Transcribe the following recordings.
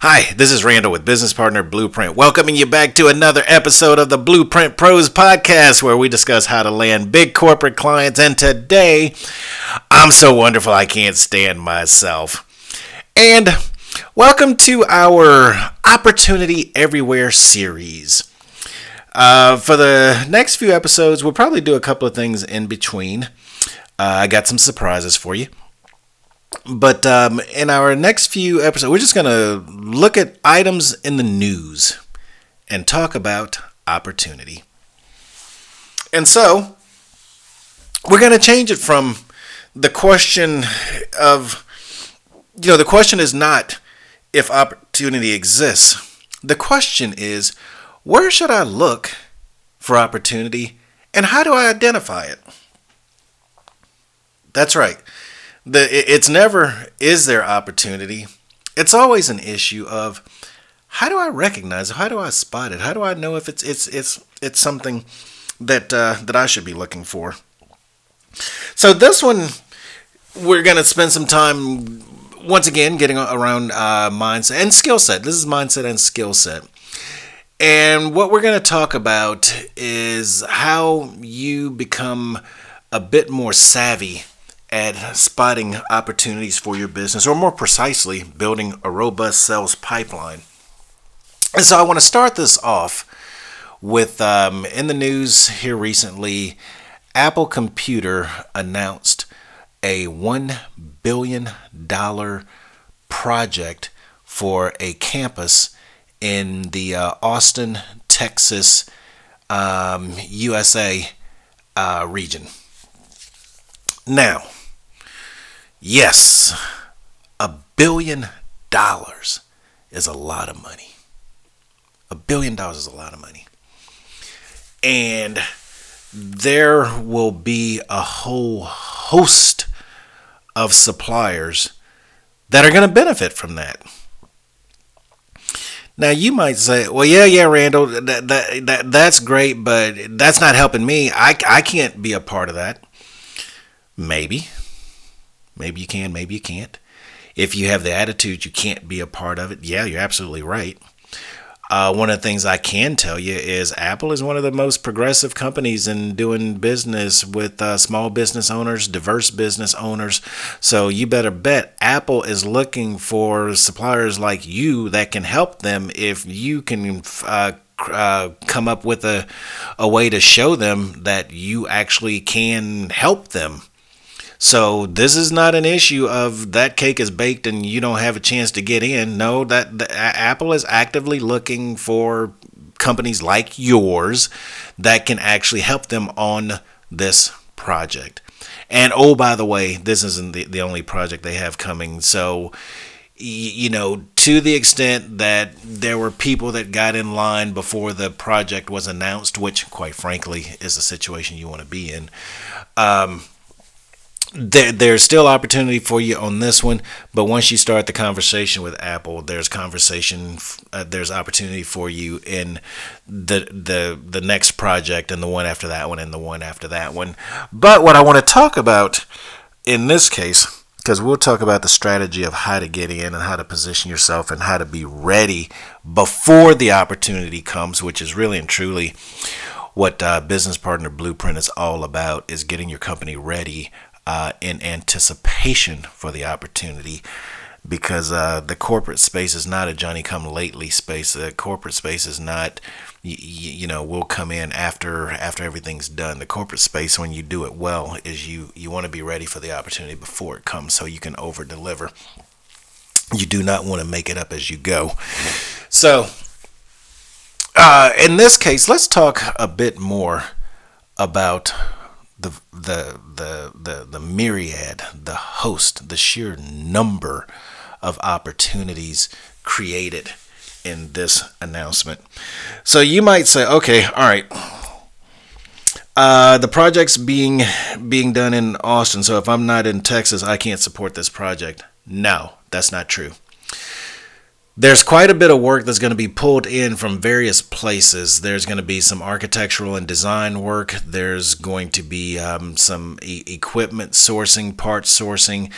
Hi, this is Randall with Business Partner Blueprint, welcoming you back to another episode of the Blueprint Pros podcast where we discuss how to land big corporate clients. And today, I'm so wonderful I can't stand myself. And welcome to our Opportunity Everywhere series. Uh, for the next few episodes, we'll probably do a couple of things in between. Uh, I got some surprises for you. But um, in our next few episodes, we're just going to look at items in the news and talk about opportunity. And so, we're going to change it from the question of, you know, the question is not if opportunity exists. The question is, where should I look for opportunity and how do I identify it? That's right the it's never is there opportunity. It's always an issue of how do I recognize it? How do I spot it? How do I know if it's it's it's it's something that uh, that I should be looking for? So this one, we're gonna spend some time once again getting around uh, mindset and skill set. This is mindset and skill set. And what we're going to talk about is how you become a bit more savvy at spotting opportunities for your business, or more precisely, building a robust sales pipeline. And so I want to start this off with um, in the news here recently, Apple Computer announced a $1 billion project for a campus in the uh, Austin, Texas, um, USA uh, region. Now, Yes, a billion dollars is a lot of money. A billion dollars is a lot of money. And there will be a whole host of suppliers that are going to benefit from that. Now you might say, "Well, yeah, yeah, Randall, that, that, that that's great, but that's not helping me. I I can't be a part of that." Maybe. Maybe you can, maybe you can't. If you have the attitude you can't be a part of it, yeah, you're absolutely right. Uh, one of the things I can tell you is Apple is one of the most progressive companies in doing business with uh, small business owners, diverse business owners. So you better bet Apple is looking for suppliers like you that can help them if you can uh, uh, come up with a, a way to show them that you actually can help them. So this is not an issue of that cake is baked and you don't have a chance to get in. No, that the, Apple is actively looking for companies like yours that can actually help them on this project. And oh, by the way, this isn't the, the only project they have coming. So, you know, to the extent that there were people that got in line before the project was announced, which, quite frankly, is a situation you want to be in. Um, there, there's still opportunity for you on this one, but once you start the conversation with Apple, there's conversation, uh, there's opportunity for you in the the the next project and the one after that one and the one after that one. But what I want to talk about in this case, because we'll talk about the strategy of how to get in and how to position yourself and how to be ready before the opportunity comes, which is really and truly what uh, business partner blueprint is all about is getting your company ready uh, in anticipation for the opportunity because uh, the corporate space is not a Johnny come lately space. The corporate space is not, you, you know, we'll come in after after everything's done. The corporate space, when you do it well, is you you want to be ready for the opportunity before it comes, so you can over deliver. You do not want to make it up as you go. So, uh, in this case, let's talk a bit more about the the the the the myriad, the host, the sheer number of opportunities created in this announcement. So you might say, okay, all right. Uh, the project's being being done in Austin, so if I'm not in Texas, I can't support this project. No, that's not true. There's quite a bit of work that's going to be pulled in from various places. There's going to be some architectural and design work. There's going to be um, some e- equipment sourcing, parts sourcing.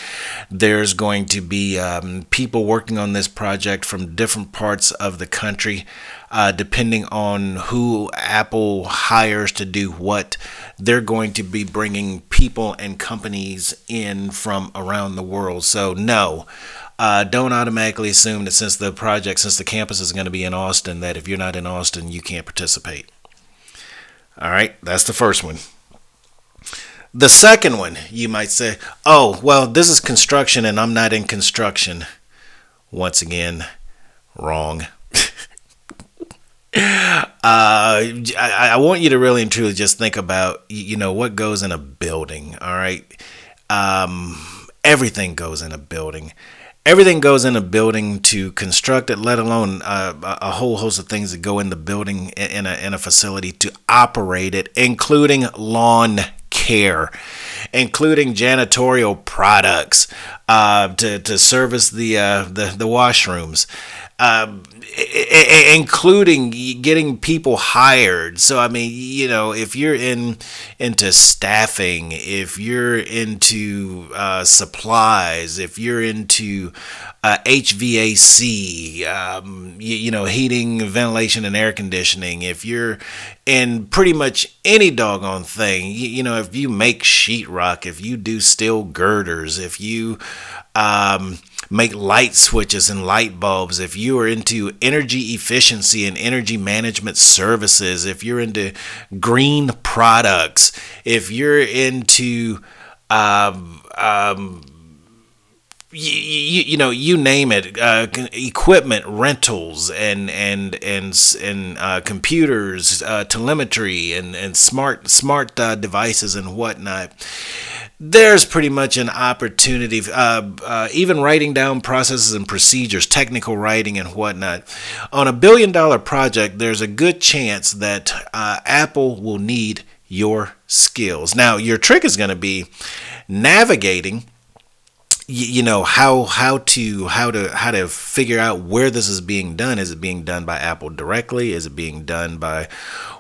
There's going to be um, people working on this project from different parts of the country. Uh, depending on who Apple hires to do what, they're going to be bringing people and companies in from around the world. So, no, uh, don't automatically assume that since the project, since the campus is going to be in Austin, that if you're not in Austin, you can't participate. All right, that's the first one. The second one, you might say, oh, well, this is construction and I'm not in construction. Once again, wrong. Uh, I, I, want you to really and truly just think about, you know, what goes in a building. All right. Um, everything goes in a building everything goes in a building to construct it, let alone uh, a whole host of things that go in the building in a, in a facility to operate it, including lawn care, including janitorial products uh, to, to service the, uh, the, the washrooms. Um, including getting people hired. So I mean, you know, if you're in into staffing, if you're into uh, supplies, if you're into uh, HVAC, um, you, you, know, heating, ventilation, and air conditioning, if you're in pretty much any doggone thing, you, you know, if you make sheetrock, if you do steel girders, if you um, make light switches and light bulbs, if you are into energy efficiency and energy management services, if you're into green products, if you're into um, um, you, you, you, know you name it uh, equipment rentals and and and and uh, computers uh, telemetry and and smart smart uh, devices and whatnot there's pretty much an opportunity, uh, uh, even writing down processes and procedures, technical writing and whatnot. On a billion dollar project, there's a good chance that uh, Apple will need your skills. Now, your trick is going to be navigating you know how how to how to how to figure out where this is being done. Is it being done by apple directly? Is it being done by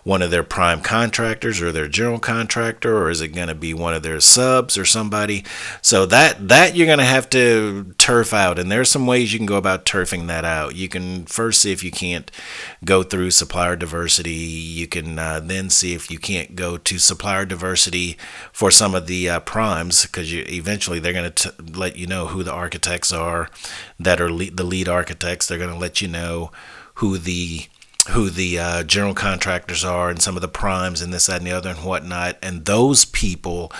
one of their prime contractors or their general contractor or is it going to be one of their subs or somebody? So that that you're going to have to turf out and there's some ways you can go about turfing that out. You can first see if you can't go through supplier diversity. You can uh, then see if you can't go to supplier diversity for some of the uh, primes because you eventually they're going to let you know who the architects are that are the lead architects they're going to let you know who the who the uh, general contractors are and some of the primes and this, that, and the other and whatnot. And those people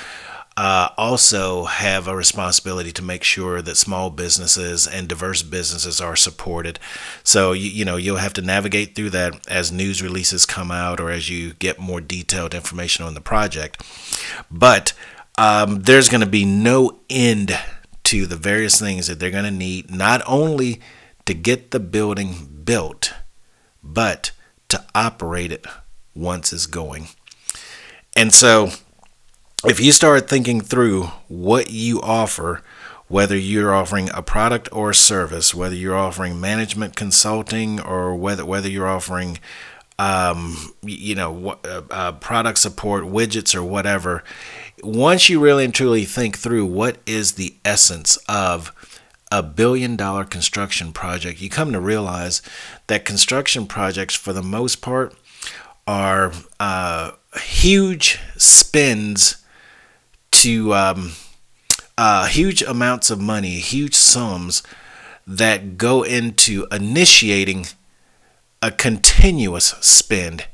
uh, also have a responsibility to make sure that small businesses and diverse businesses are supported. So, you, you know, you'll have to navigate through that as news releases come out or as you get more detailed information on the project. But um, there's going to be no end to the various things that they're going to need, not only to get the building built but to operate it once it's going. And so, if you start thinking through what you offer, whether you're offering a product or a service, whether you're offering management consulting or whether whether you're offering um, you know, uh, uh, product support, widgets, or whatever. Once you really and truly think through what is the essence of a billion dollar construction project, you come to realize that construction projects, for the most part, are uh, huge spends to um, uh, huge amounts of money, huge sums that go into initiating a continuous spend.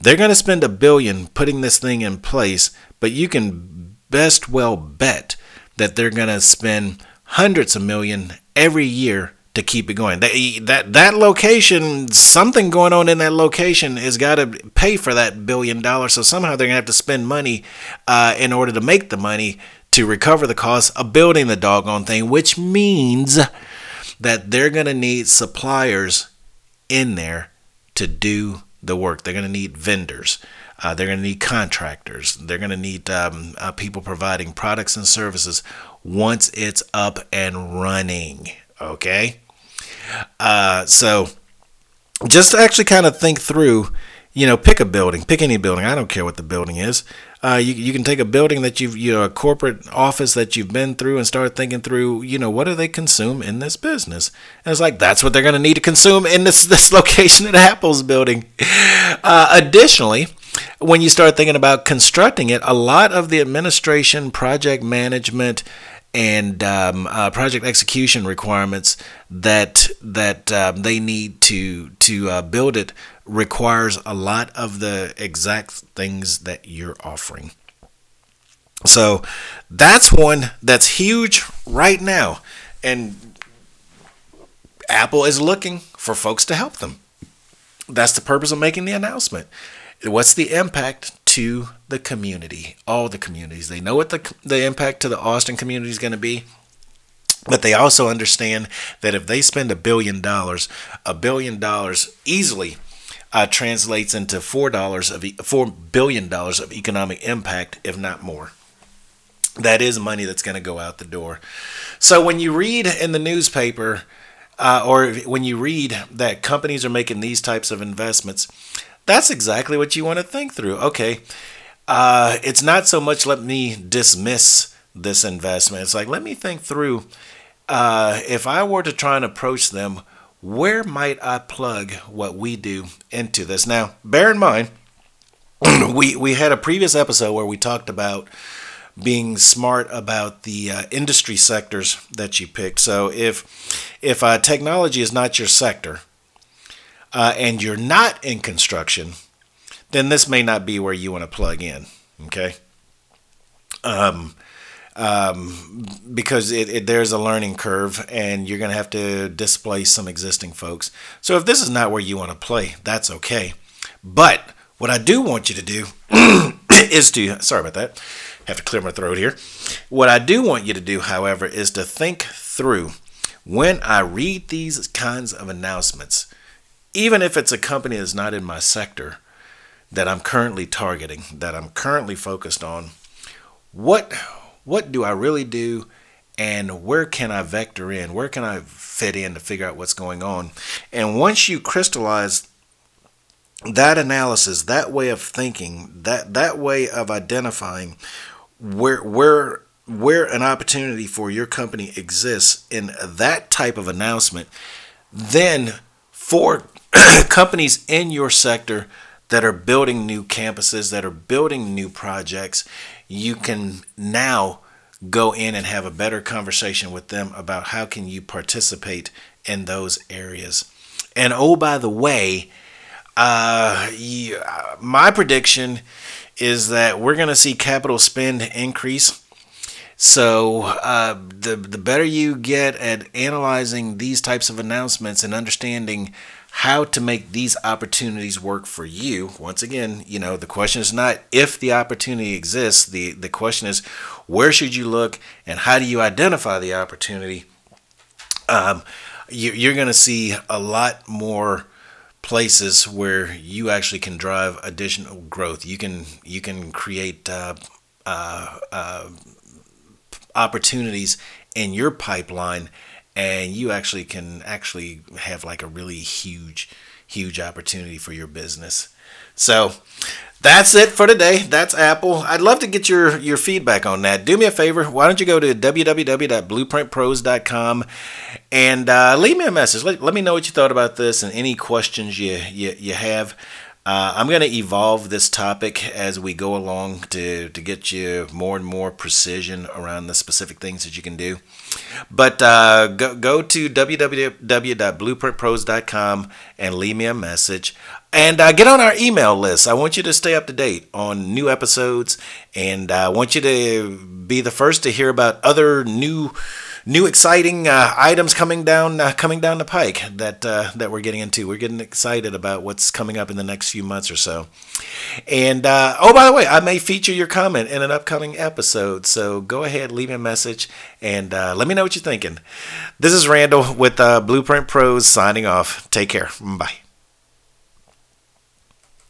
They're going to spend a billion putting this thing in place, but you can best well bet that they're going to spend hundreds of million every year to keep it going. That that that location, something going on in that location has got to pay for that billion dollars. So somehow they're gonna have to spend money uh, in order to make the money to recover the cost of building the doggone thing, which means that they're gonna need suppliers in there to do the work. They're gonna need vendors. Uh, they're going to need contractors. They're going to need um, uh, people providing products and services once it's up and running. Okay? Uh, so just actually kind of think through you know, pick a building, pick any building. I don't care what the building is. Uh, you, you can take a building that you've, you know, a corporate office that you've been through and start thinking through, you know, what do they consume in this business? And it's like, that's what they're going to need to consume in this, this location at Apple's building. Uh, additionally, when you start thinking about constructing it, a lot of the administration, project management, and um, uh, project execution requirements that that um, they need to to uh, build it requires a lot of the exact things that you're offering. So that's one that's huge right now, and Apple is looking for folks to help them. That's the purpose of making the announcement. What's the impact to the community, all the communities. They know what the, the impact to the Austin community is going to be. But they also understand that if they spend a billion dollars, a billion dollars easily uh, translates into four dollars of four billion dollars of economic impact, if not more. That is money that's going to go out the door. So when you read in the newspaper, uh, or when you read that companies are making these types of investments, that's exactly what you want to think through. Okay, uh, it's not so much let me dismiss this investment. It's like let me think through. Uh, if I were to try and approach them, where might I plug what we do into this? Now, bear in mind, we we had a previous episode where we talked about being smart about the uh, industry sectors that you picked. So if if uh, technology is not your sector, uh, and you're not in construction, then this may not be where you want to plug in. Okay. Um, um, because it, it, there's a learning curve and you're going to have to displace some existing folks. So if this is not where you want to play, that's okay. But what I do want you to do is to, sorry about that, have to clear my throat here. What I do want you to do, however, is to think through when I read these kinds of announcements even if it's a company that's not in my sector that I'm currently targeting, that I'm currently focused on, what what do I really do and where can I vector in? Where can I fit in to figure out what's going on? And once you crystallize that analysis, that way of thinking, that that way of identifying where where where an opportunity for your company exists in that type of announcement, then for companies in your sector that are building new campuses, that are building new projects, you can now go in and have a better conversation with them about how can you participate in those areas. And oh, by the way, uh, yeah, my prediction is that we're going to see capital spend increase. So uh, the the better you get at analyzing these types of announcements and understanding how to make these opportunities work for you. Once again, you know, the question is not if the opportunity exists, the, the question is where should you look and how do you identify the opportunity? Um, you, you're going to see a lot more places where you actually can drive additional growth. You can you can create uh, uh, uh, opportunities in your pipeline and you actually can actually have like a really huge huge opportunity for your business. So that's it for today. That's apple. I'd love to get your your feedback on that. Do me a favor. Why don't you go to www.blueprintpros.com and uh, leave me a message. Let, let me know what you thought about this and any questions you you, you have uh, I'm going to evolve this topic as we go along to, to get you more and more precision around the specific things that you can do. But uh, go, go to www.blueprintpros.com and leave me a message. And uh, get on our email list. I want you to stay up to date on new episodes, and I want you to be the first to hear about other new new exciting uh, items coming down uh, coming down the pike that uh, that we're getting into. We're getting excited about what's coming up in the next few months or so. And uh, oh, by the way, I may feature your comment in an upcoming episode. So go ahead, leave me a message, and uh, let me know what you're thinking. This is Randall with uh, Blueprint Pros signing off. Take care. Bye.